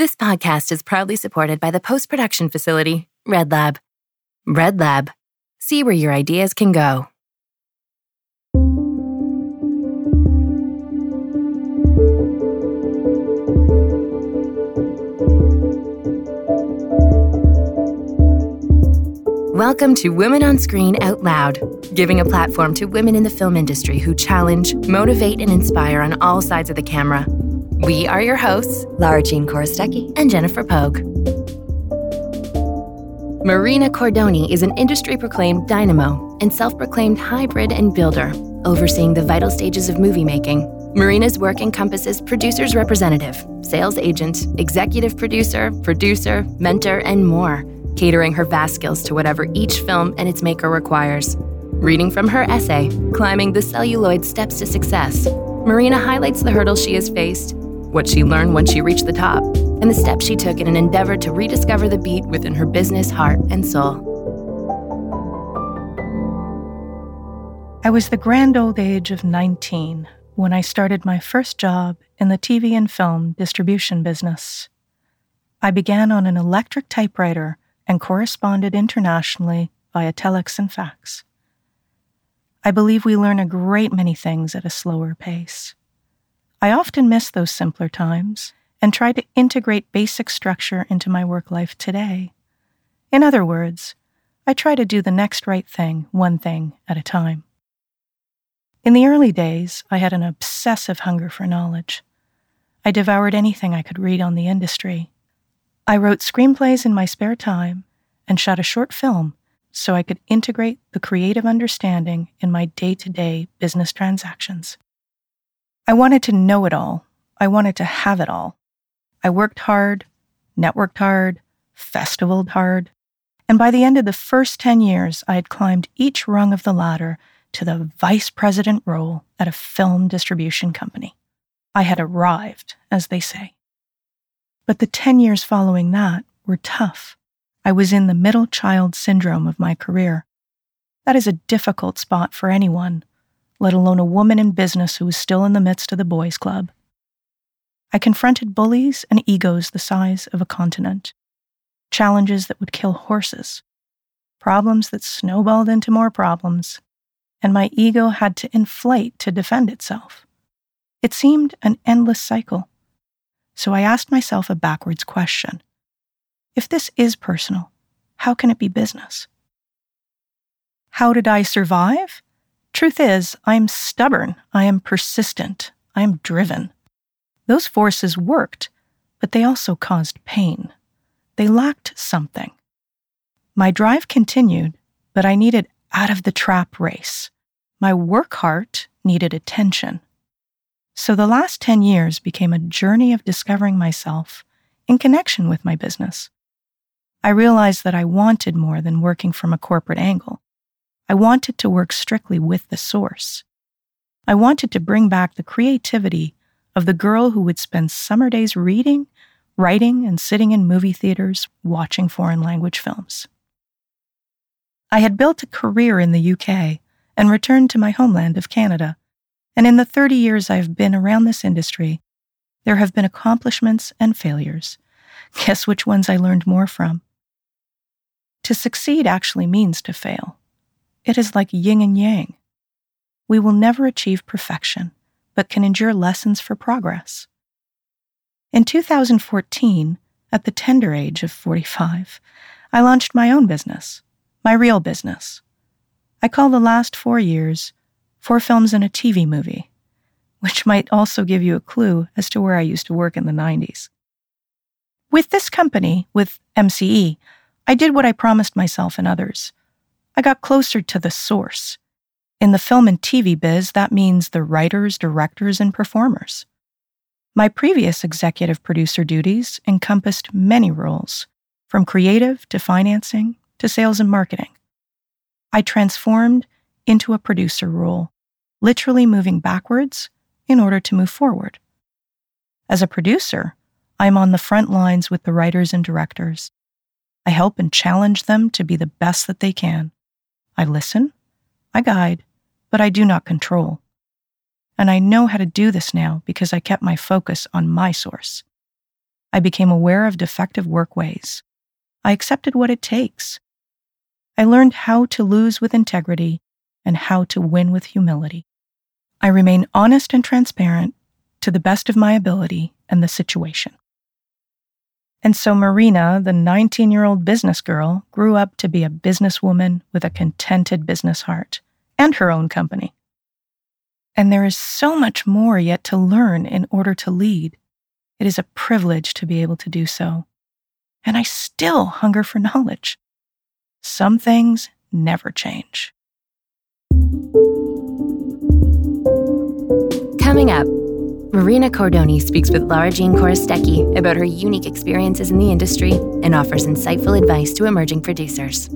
This podcast is proudly supported by the post production facility, Red Lab. Red Lab. See where your ideas can go. Welcome to Women on Screen Out Loud, giving a platform to women in the film industry who challenge, motivate, and inspire on all sides of the camera. We are your hosts, Lara Jean Chorostecki and Jennifer Pogue. Marina Cordoni is an industry proclaimed dynamo and self proclaimed hybrid and builder, overseeing the vital stages of movie making. Marina's work encompasses producer's representative, sales agent, executive producer, producer, mentor, and more catering her vast skills to whatever each film and its maker requires. Reading from her essay, Climbing the Celluloid Steps to Success, Marina highlights the hurdles she has faced, what she learned when she reached the top, and the steps she took in an endeavor to rediscover the beat within her business, heart, and soul. I was the grand old age of 19 when I started my first job in the TV and film distribution business. I began on an electric typewriter and corresponded internationally via telex and fax. I believe we learn a great many things at a slower pace. I often miss those simpler times and try to integrate basic structure into my work life today. In other words, I try to do the next right thing, one thing at a time. In the early days, I had an obsessive hunger for knowledge. I devoured anything I could read on the industry. I wrote screenplays in my spare time and shot a short film so I could integrate the creative understanding in my day to day business transactions. I wanted to know it all. I wanted to have it all. I worked hard, networked hard, festivaled hard, and by the end of the first 10 years, I had climbed each rung of the ladder to the vice president role at a film distribution company. I had arrived, as they say. But the 10 years following that were tough. I was in the middle child syndrome of my career. That is a difficult spot for anyone, let alone a woman in business who was still in the midst of the boys' club. I confronted bullies and egos the size of a continent, challenges that would kill horses, problems that snowballed into more problems, and my ego had to inflate to defend itself. It seemed an endless cycle. So I asked myself a backwards question If this is personal, how can it be business? How did I survive? Truth is, I am stubborn, I am persistent, I am driven. Those forces worked, but they also caused pain. They lacked something. My drive continued, but I needed out of the trap race. My work heart needed attention. So the last 10 years became a journey of discovering myself in connection with my business. I realized that I wanted more than working from a corporate angle. I wanted to work strictly with the source. I wanted to bring back the creativity of the girl who would spend summer days reading, writing, and sitting in movie theaters watching foreign language films. I had built a career in the UK and returned to my homeland of Canada. And in the 30 years I've been around this industry, there have been accomplishments and failures. Guess which ones I learned more from? To succeed actually means to fail. It is like yin and yang. We will never achieve perfection, but can endure lessons for progress. In 2014, at the tender age of 45, I launched my own business, my real business. I call the last four years four films and a TV movie, which might also give you a clue as to where I used to work in the 90s. With this company, with MCE, I did what I promised myself and others I got closer to the source. In the film and TV biz, that means the writers, directors, and performers. My previous executive producer duties encompassed many roles, from creative to financing to sales and marketing. I transformed into a producer role, literally moving backwards in order to move forward. As a producer, I'm on the front lines with the writers and directors. I help and challenge them to be the best that they can. I listen, I guide, but I do not control. And I know how to do this now because I kept my focus on my source. I became aware of defective workways. I accepted what it takes. I learned how to lose with integrity and how to win with humility. I remain honest and transparent to the best of my ability and the situation. And so Marina, the 19 year old business girl, grew up to be a businesswoman with a contented business heart and her own company. And there is so much more yet to learn in order to lead. It is a privilege to be able to do so. And I still hunger for knowledge. Some things never change. Coming up, Marina Cordoni speaks with Lara Jean Chorostecki about her unique experiences in the industry and offers insightful advice to emerging producers.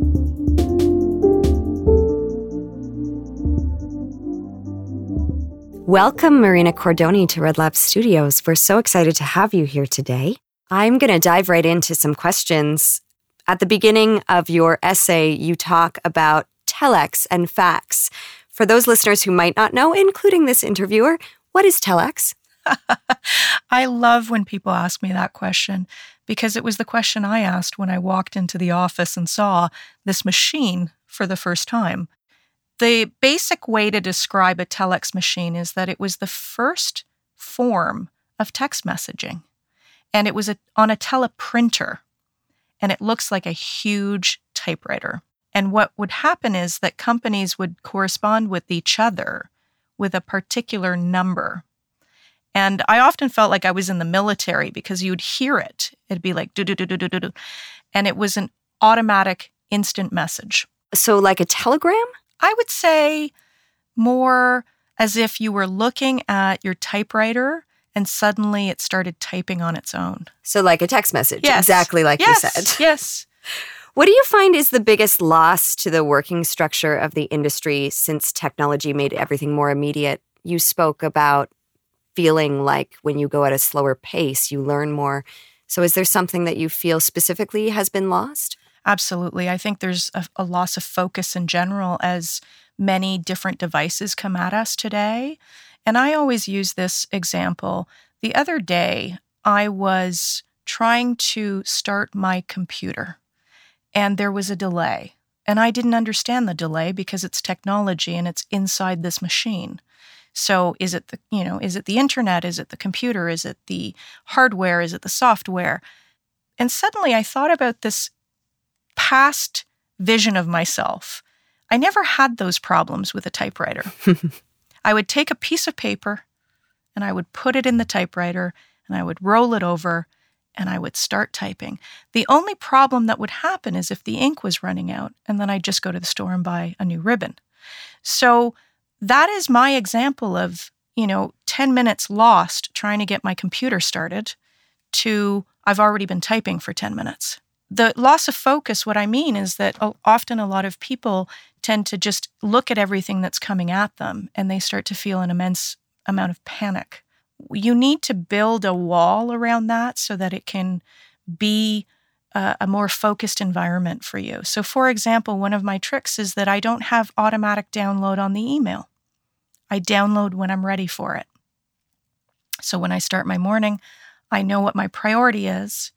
Welcome, Marina Cordoni, to Red Lab Studios. We're so excited to have you here today. I'm going to dive right into some questions. At the beginning of your essay, you talk about telex and fax. For those listeners who might not know, including this interviewer, what is telex? I love when people ask me that question because it was the question I asked when I walked into the office and saw this machine for the first time. The basic way to describe a telex machine is that it was the first form of text messaging. And it was a, on a teleprinter. And it looks like a huge typewriter. And what would happen is that companies would correspond with each other with a particular number. And I often felt like I was in the military because you'd hear it. It'd be like do do do do do do. And it was an automatic instant message. So, like a telegram? I would say more as if you were looking at your typewriter and suddenly it started typing on its own. So, like a text message, yes. exactly like yes. you said. Yes. What do you find is the biggest loss to the working structure of the industry since technology made everything more immediate? You spoke about feeling like when you go at a slower pace, you learn more. So, is there something that you feel specifically has been lost? Absolutely. I think there's a, a, loss of focus in general as many different devices come at us today. And I always use this example. The other day, I was trying to start my computer, and there was a delay. And I didn't understand the delay because it's technology and it's inside this machine. So is it the, you know, is it the internet? Is it the computer? Is it the hardware? Is it the software? And suddenly I thought about this past vision of myself. I never had those problems with a typewriter. I would take a piece of paper and I would put it in the typewriter and I would roll it over and I would start typing. The only problem that would happen is if the ink was running out, and then I'd just go to the store and buy a new ribbon. So that is my example of, you know, 10 minutes lost trying to get my computer started to I've already been typing for 10 minutes the loss of focus, what I mean is that often a lot of people tend to just look at everything that's coming at them and they start to feel an immense amount of panic. You need to build a wall around that so that it can be a, a more focused environment for you. So, for example, one of my tricks is that I don't have automatic download on the email, I download when I'm ready for it. So, when I start my morning, I know what my priority is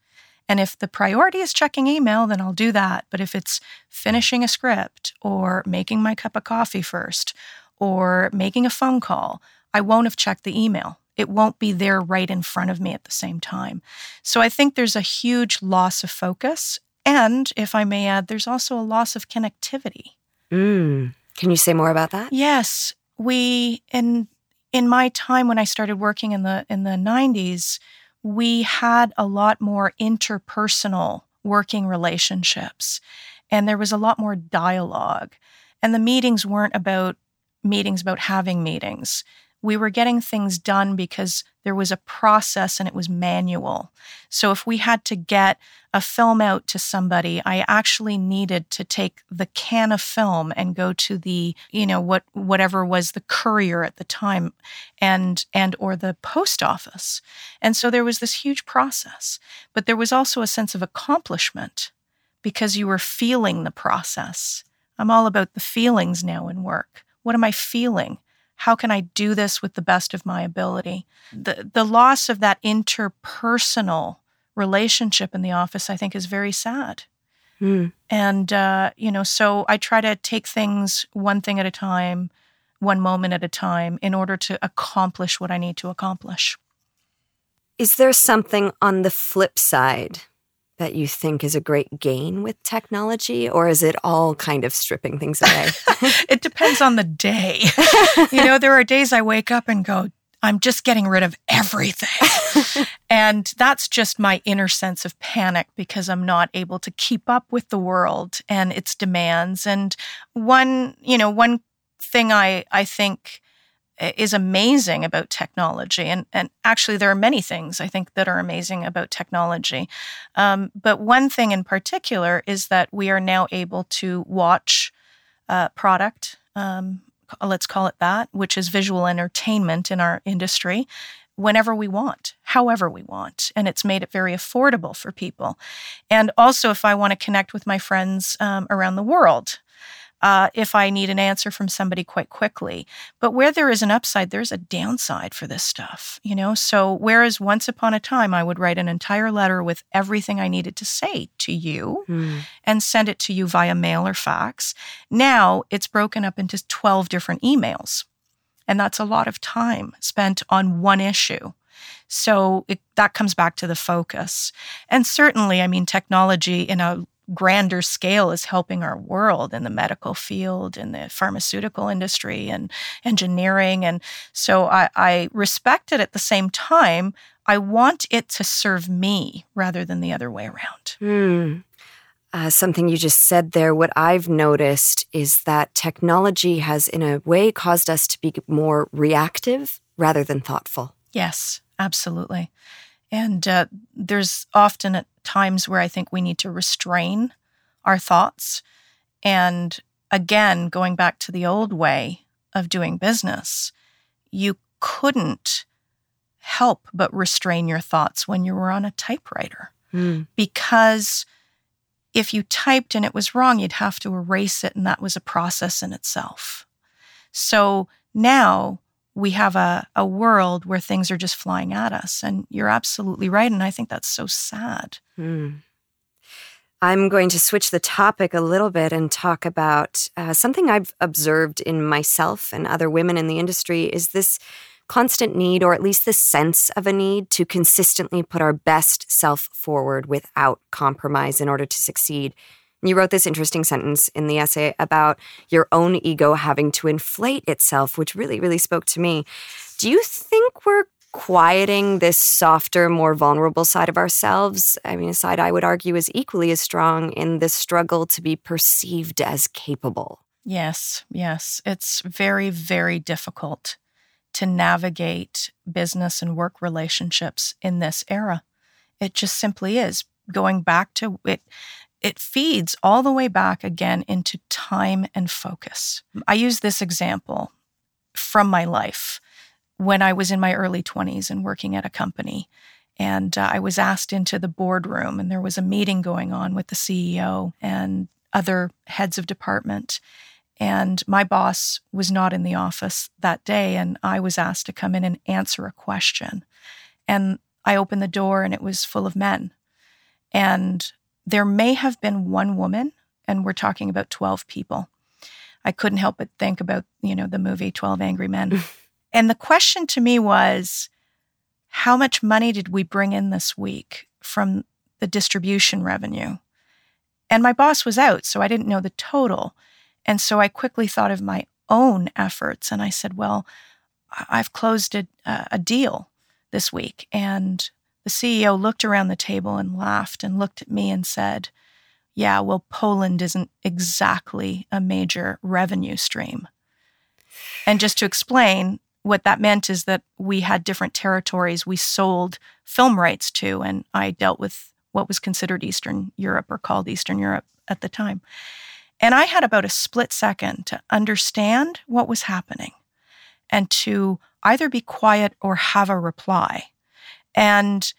and if the priority is checking email, then I'll do that. But if it's finishing a script or making my cup of coffee first or making a phone call, I won't have checked the email. It won't be there right in front of me at the same time. So I think there's a huge loss of focus. And if I may add, there's also a loss of connectivity. Mm. Can you say more about that? Yes. We, in in my time when I started working in the in the 90s, we had a lot more interpersonal working relationships and there was a lot more dialogue. And the meetings weren't about meetings about having meetings we were getting things done because there was a process and it was manual. So if we had to get a film out to somebody, I actually needed to take the can of film and go to the, you know, what whatever was the courier at the time and and or the post office. And so there was this huge process. But there was also a sense of accomplishment because you were feeling the process. I'm all about the feelings now in work. What am I feeling? How can I do this with the best of my ability? The, the loss of that interpersonal relationship in the office, I think, is very sad. Mm. And, uh, you know, so I try to take things one thing at a time, one moment at a time, in order to accomplish what I need to accomplish. Is there something on the flip side that you think is a great gain with technology, or is it all kind of stripping things away? it depends on the day. you know, there are days I wake up and go, I'm just getting rid of everything. and that's just my inner sense of panic because I'm not able to keep up with the world and its demands. And one, you know, one thing I, I think is amazing about technology, and, and actually, there are many things I think that are amazing about technology. Um, but one thing in particular is that we are now able to watch uh, product um, let's call it that, which is visual entertainment in our industry, whenever we want, however we want. And it's made it very affordable for people. And also, if I want to connect with my friends um, around the world, uh, if I need an answer from somebody quite quickly. But where there is an upside, there's a downside for this stuff, you know? So, whereas once upon a time I would write an entire letter with everything I needed to say to you Mm. and send it to you via mail or fax, now it's broken up into 12 different emails. And that's a lot of time spent on one issue. So it, that comes back to the focus. And certainly, I mean, technology in a grander scale is helping our world in the medical field in the pharmaceutical industry and engineering and so I, I respect it at the same time i want it to serve me rather than the other way around Hmm. Uh, something you just said there, what I've noticed is that technology has, in a way, caused us to be more reactive rather than thoughtful. yes absolutely and uh, there's often at times where i think we need to restrain our thoughts and again going back to the old way of doing business you couldn't help but restrain your thoughts when you were on a typewriter Hmm. because if you typed and it was wrong, you'd have to erase it, and that was a process in itself. So now we have a, a world where things are just flying at us. And you're absolutely right. And I think that's so sad. Hmm. I'm going to switch the topic a little bit and talk about uh, something I've observed in myself and other women in the industry is this constant need, or at least the sense of a need, to consistently put our best self forward without compromise in order to succeed. You wrote this interesting sentence in the essay about your own ego having to inflate itself, which really, really spoke to me. Do you think we're quieting this softer, more vulnerable side of ourselves? I mean, a side I would argue is equally as strong in this struggle to be perceived as capable. Yes, yes. It's very, very difficult to navigate business and work relationships in this era. It just simply is. Going back to it, it feeds all the way back again into time and focus. I use this example from my life when I was in my early 20s and working at a company. And uh, I was asked into the boardroom, and there was a meeting going on with the CEO and other heads of department. And my boss was not in the office that day, and I was asked to come in and answer a question. And I opened the door, and it was full of men. And there may have been one woman, and we're talking about 12 people. I couldn't help but think about, you know, the movie 12 Angry Men. and the question to me was how much money did we bring in this week from the distribution revenue? And my boss was out, so I didn't know the total. And so I quickly thought of my own efforts and I said, well, I've closed a, a deal this week. And the CEO looked around the table and laughed and looked at me and said, yeah, well, Poland isn't exactly a major revenue stream. And just to explain, what that meant is that we had different territories we sold film rights to, and I dealt with what was considered Eastern Europe or called Eastern Europe at the time. And I had about a split second to understand what was happening and to either be quiet or have a reply. And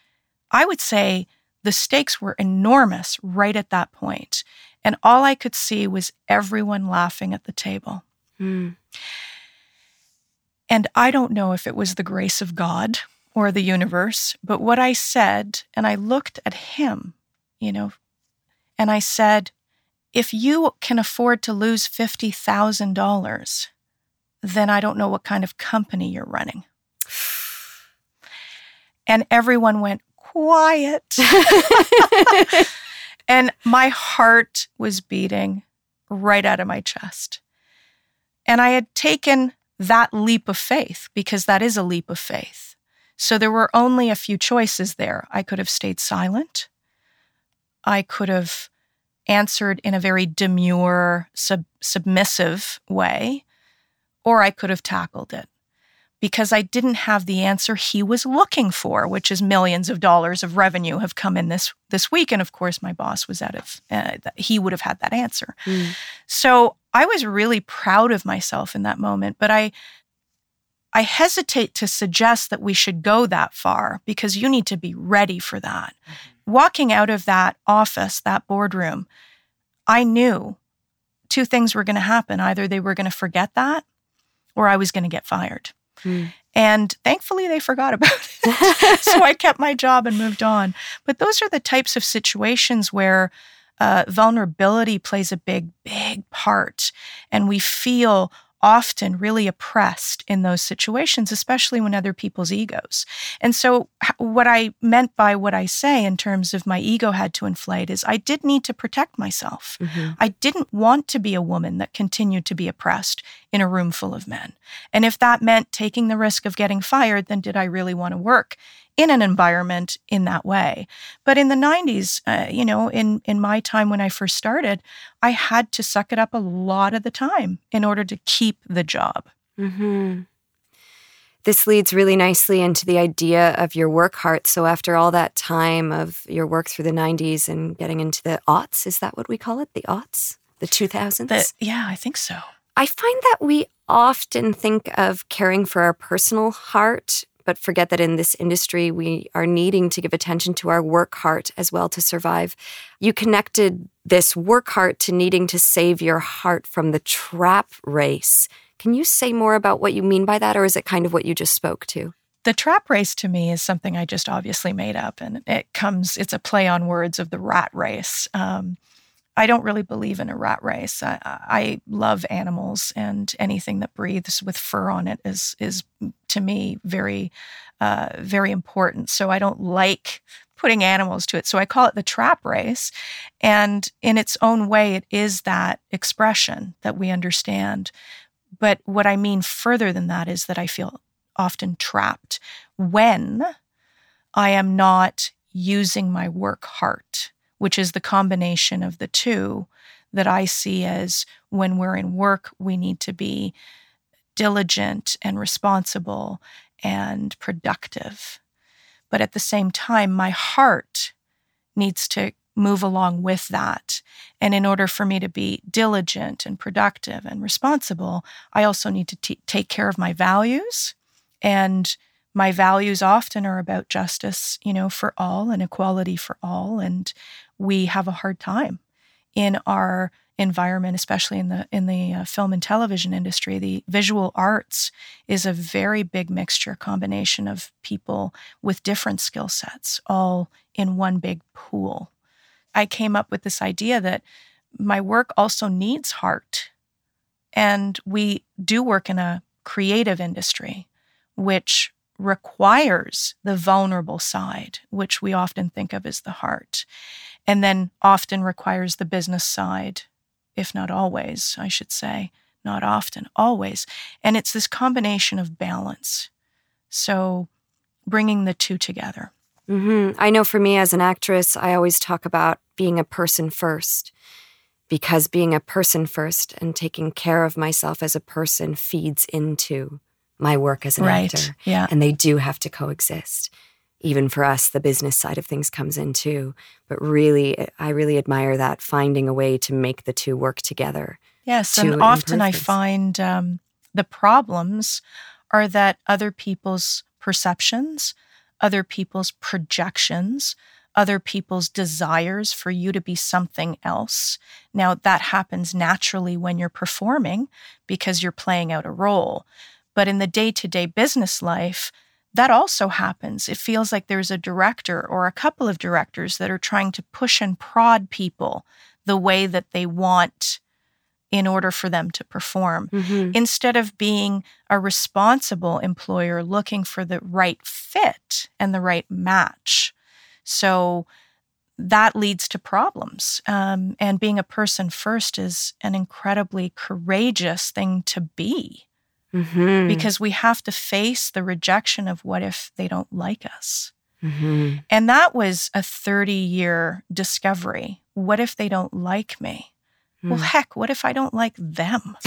I would say the stakes were enormous right at that point. And all I could see was everyone laughing at the table. Hmm. And I don't know if it was the grace of God or the universe, but what I said, and I looked at him, you know, and I said, if you can afford to lose $50,000, then I don't know what kind of company you're running. And everyone went quiet. and my heart was beating right out of my chest. And I had taken that leap of faith because that is a leap of faith. So there were only a few choices there. I could have stayed silent. I could have answered in a very demure, sub- submissive way, or I could have tackled it because I didn't have the answer he was looking for, which is millions of dollars of revenue have come in this this week, and of course my boss was out of uh, he would have had that answer. Mm. So I was really proud of myself in that moment, but I I hesitate to suggest that we should go that far because you need to be ready for that. Mm-hmm. Walking out of that office, that boardroom, I knew two things were going to happen. Either they were going to forget that or I was going to get fired. Mm. And thankfully, they forgot about it. so I kept my job and moved on. But those are the types of situations where uh, vulnerability plays a big, big part. And we feel often really oppressed in those situations, especially when other people's egos. And so, what I meant by what I say in terms of my ego had to inflate is I did need to protect myself. Mm-hmm. I didn't want to be a woman that continued to be oppressed in a room full of men. And if that meant taking the risk of getting fired, then did I really want to work in an environment in that way. But in the 90s, uh, you know, in, in my time when I first started, I had to suck it up a lot of the time in order to keep the job. Mm-hmm. This leads really nicely into the idea of your work heart. So, after all that time of your work through the 90s and getting into the aughts, is that what we call it? The aughts? The 2000s? The, yeah, I think so. I find that we often think of caring for our personal heart but forget that in this industry, we are needing to give attention to our work heart as well to survive. You connected this work heart to needing to save your heart from the trap race. Can you say more about what you mean by that, or is it kind of what you just spoke to? The trap race to me is something I just obviously made up, and it comes, it's a play on words of the rat race. Um, I don't really believe in a rat race. I, I, love animals, and anything that breathes with fur on it is is to me very, uh, very important. So I don't like putting animals to it. So I call it the trap race, and in its own way, it is that expression that we understand. But what I mean further than that is that I feel often trapped when I am not using my work heart which is the combination of the two that I see as when we're in work, we need to be diligent and responsible and productive. But at the same time, my heart needs to move along with that. And in order for me to be diligent and productive and responsible, I also need to t- take care of my values and my values often are about justice, you know, for all and equality for all. And we have a hard time in our environment, especially in the in the uh, film and television industry. The visual arts is a very big mixture, combination of people with different skill sets, all in one big pool. I came up with this idea that my work also needs heart, and we do work in a creative industry, which requires the vulnerable side, which we often think of as the heart, and then often requires the business side, if not always, I should say, not often, always. And it's this combination of balance. So bringing the two together. Mm-hmm. I know for me as an actress, I always talk about being a person first because being a person first and taking care of myself as a person feeds into my work as an right. actor. Yeah. And they do have to coexist. Even for us, the business side of things comes in too. But really, I really admire that finding a way to make the two work together. Yes. And often I find um, the problems are that other people's perceptions, other people's projections, other people's desires for you to be something else. Now, that happens naturally when you're performing because you're playing out a role. But in the day to day business life, that also happens. It feels like there's a director or a couple of directors that are trying to push and prod people the way that they want in order for them to perform mm-hmm. instead of being a responsible employer looking for the right fit and the right match. So that leads to problems. Um, and being a person first is an incredibly courageous thing to be mm-hmm. because we have to face the rejection of what if they don't like us. Mm-hmm. And that was a 30 year discovery. What if they don't like me? Mm. Well, heck, what if I don't like them?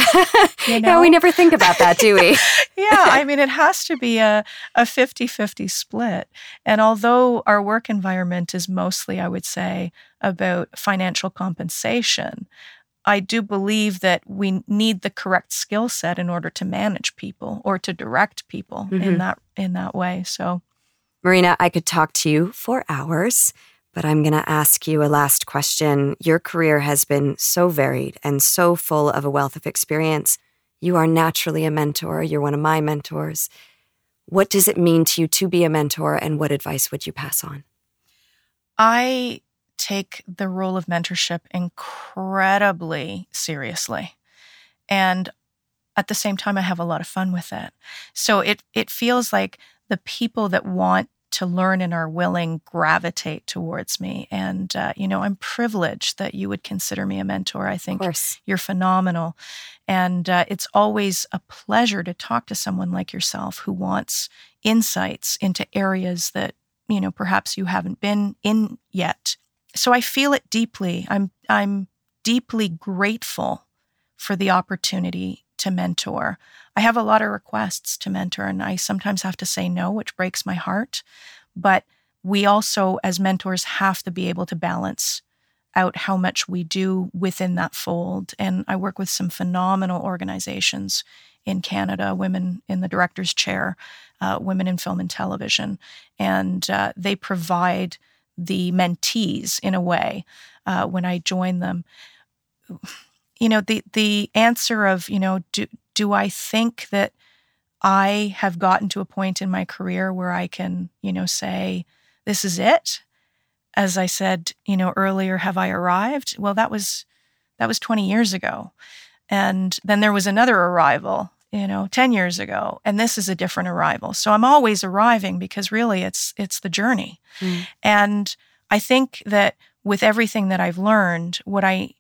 You know? yeah, we never think about that, do we? yeah, I mean, it has to be a, a 50 50 split. And although our work environment is mostly, I would say, about financial compensation, I do believe that we need the correct skill set in order to manage people or to direct people mm-hmm. in that in that way. So Marina, I could talk to you for hours. But I'm going to ask you a last question. Your career has been so varied and so full of a wealth of experience. You are naturally a mentor. You're one of my mentors. What does it mean to you to be a mentor, and what advice would you pass on? I take the role of mentorship incredibly seriously. And at the same time, I have a lot of fun with it. So it, it feels like the people that want to learn and are willing gravitate towards me. And, uh, you know, I'm privileged that you would consider me a mentor. I think you're phenomenal. And uh, it's always a pleasure to talk to someone like yourself who wants insights into areas that, you know, perhaps you haven't been in yet. So I feel it deeply. I'm, I'm deeply grateful for the opportunity to mentor. I have a lot of requests to mentor, and I sometimes have to say no, which breaks my heart. But we also, as mentors, have to be able to balance out how much we do within that fold. And I work with some phenomenal organizations in Canada, Women in the Director's Chair, uh, Women in Film and Television, and uh, they provide the mentees in a way uh, when I join them. You know the the answer of you know do do I think that I have gotten to a point in my career where I can you know say this is it as I said you know earlier have I arrived? Well that was that was 20 years ago. And then there was another arrival you know 10 years ago and this is a different arrival so i'm always arriving because really it's it's the journey mm. and i think that with everything that i've learned what i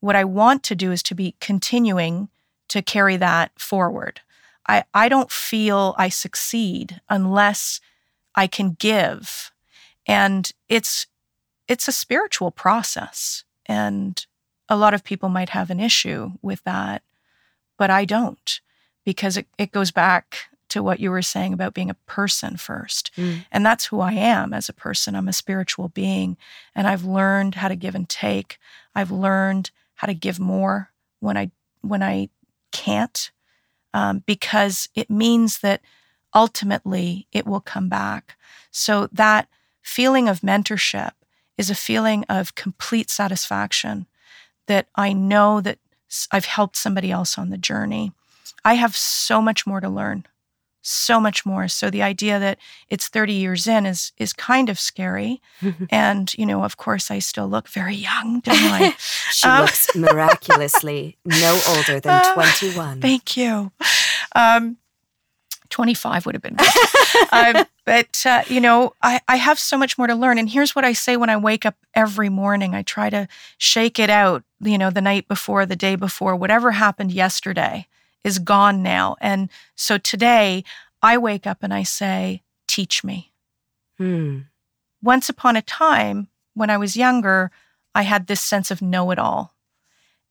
what I want to do is to be continuing to carry that forward. I, I don't feel I succeed unless I can give. And it's it's a spiritual process. And a lot of people might have an issue with that, but I don't, because it, it goes back to what you were saying about being a person first. Mm. And that's who I am as a person. I'm a spiritual being. And I've learned how to give and take. I've learned how to give more when I when I can't, um, because it means that ultimately it will come back. So that feeling of mentorship is a feeling of complete satisfaction that I know that I've helped somebody else on the journey. I have so much more to learn so much more. So the idea that it's 30 years in is is kind of scary. and, you know, of course I still look very young, don't I? she um, looks miraculously no older than uh, 21. Thank you. Um, 25 would have been um, but, uh, you know, I, I have so much more to learn. And here's what I say when I wake up every morning I try to shake it out, you know, the night before, the day before, whatever happened yesterday is gone now. And so today I wake up and I say, Teach me. Hmm. Once upon a time, when I was younger, I had this sense of know it all.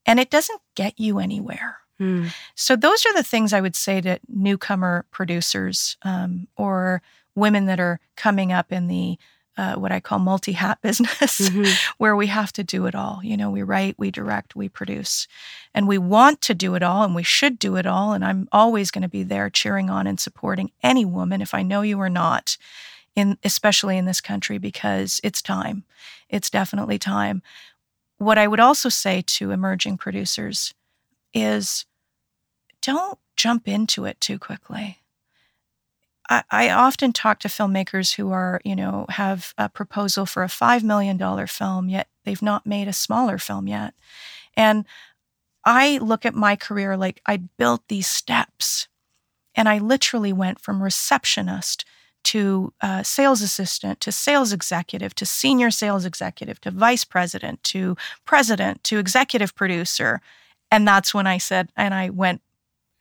And it doesn't get you anywhere. Hmm. So, those are the things I would say to newcomer producers um, or women that are coming up in the uh, what I call multi hat business, mm-hmm. where we have to do it all. You know, we write, we direct, we produce, and we want to do it all, and we should do it all. And I'm always going to be there cheering on and supporting any woman, if I know you or not, in especially in this country, because it's time. It's definitely time. What I would also say to emerging producers is don't jump into it too quickly. I, often talk to filmmakers who are, you know, have a proposal for a $5 million film, yet they've not made a smaller film yet. And I look at my career like I built these steps and I literally went from receptionist to uh, sales assistant to sales executive to senior sales executive to vice president to president to executive producer. And that's when I said, and I went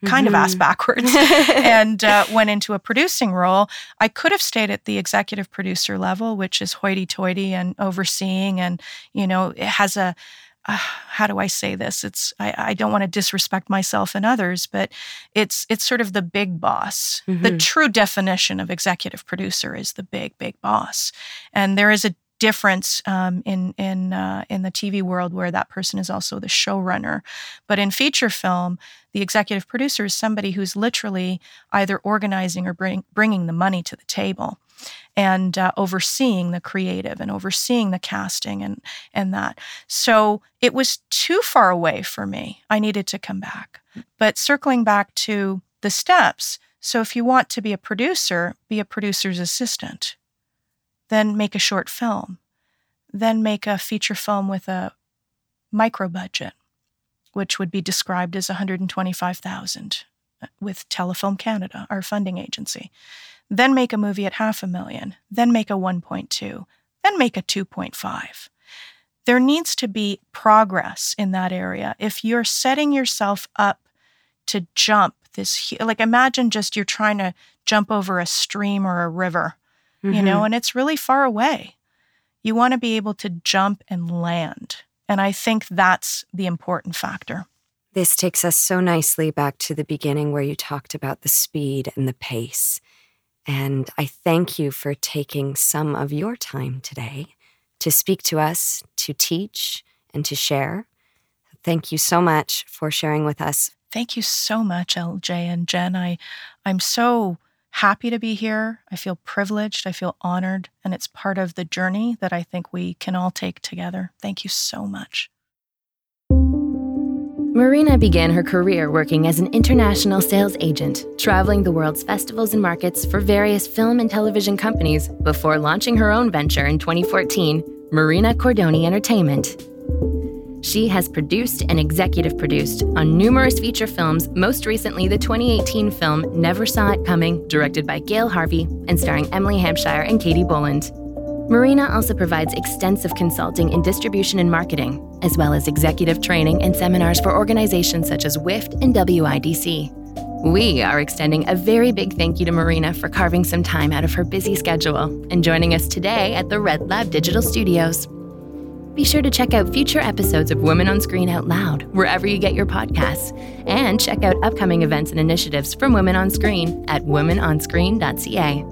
kind mm-hmm. of ass mm-hmm. backwards and uh, went into a producing role. I could have stayed at the executive producer level, which is hoity toity and overseeing, and, you know, it has a, uh, how do I say this? It's I, I, don't want to disrespect myself and others, but it's it's sort of the big boss. Mm-hmm. The true definition of executive producer is the big big boss, and there is a difference um, in in uh, in the TV world where that person is also the showrunner. But in feature film, the executive producer is somebody who's literally either organizing or bring, bringing the money to the table and uh, overseeing the creative and overseeing the casting and and that. So it was too far away for me. I needed to come back. But circling back to the steps. So if you want to be a producer, be a producer's assistant then make a short film, then make a feature film with a micro budget, which would be described as 125,000 uh, with Telefilm Canada, our funding agency. Then make a movie at half a million, then make a 1.2, then make a 2.5. There needs to be progress in that area. If you're setting yourself up to jump this, like imagine just you're trying to jump over a stream or a river mm-hmm. you know, mm-hmm. and it's really far away. You want to be able to jump and land. And I think that's the important factor. This takes us so nicely back to the beginning where you talked about the speed and the pace. And I thank you for taking some of your time today to speak to us, to teach, and to share. Thank you so much for sharing with us. Thank you so much, LJ and Jen. I, I'm so happy to be here. I feel privileged. I feel honored. And it's part of the journey that I think we can all take together. Thank you so much. Marina began her career working as an international sales agent, traveling the world's festivals and markets for various film and television companies before launching her own venture in 2014, Marina Cordoni Entertainment. She has produced and executive produced on numerous feature films, most recently the 2018 film Never Saw It Coming, directed by Gail Harvey and starring Emily Hampshire and Katie Boland. Marina also provides extensive consulting in distribution and marketing, as well as executive training and seminars for organizations such as WIFT and WIDC. We are extending a very big thank you to Marina for carving some time out of her busy schedule and joining us today at the Red Lab Digital Studios. Be sure to check out future episodes of Women on Screen Out Loud wherever you get your podcasts, and check out upcoming events and initiatives from Women on Screen at womenonscreen.ca.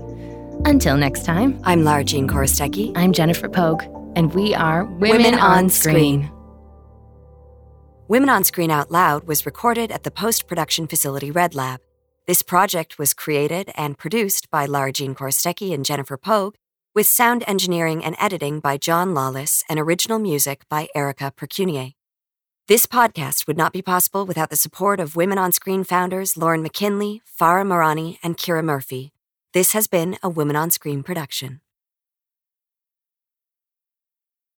Until next time, I'm Lara Jean Chorostecki. I'm Jennifer Pogue, and we are Women, Women on, Screen. Screen. Women on Screen Out Loud was recorded at the post production facility Red Lab. This project was created and produced by Lara Jean Chorostecki and Jennifer Pogue with sound engineering and editing by John Lawless and original music by Erica Procunier. This podcast would not be possible without the support of Women on Screen founders Lauren McKinley, Farah Merani, and Kira Murphy. This has been a Women on Screen production.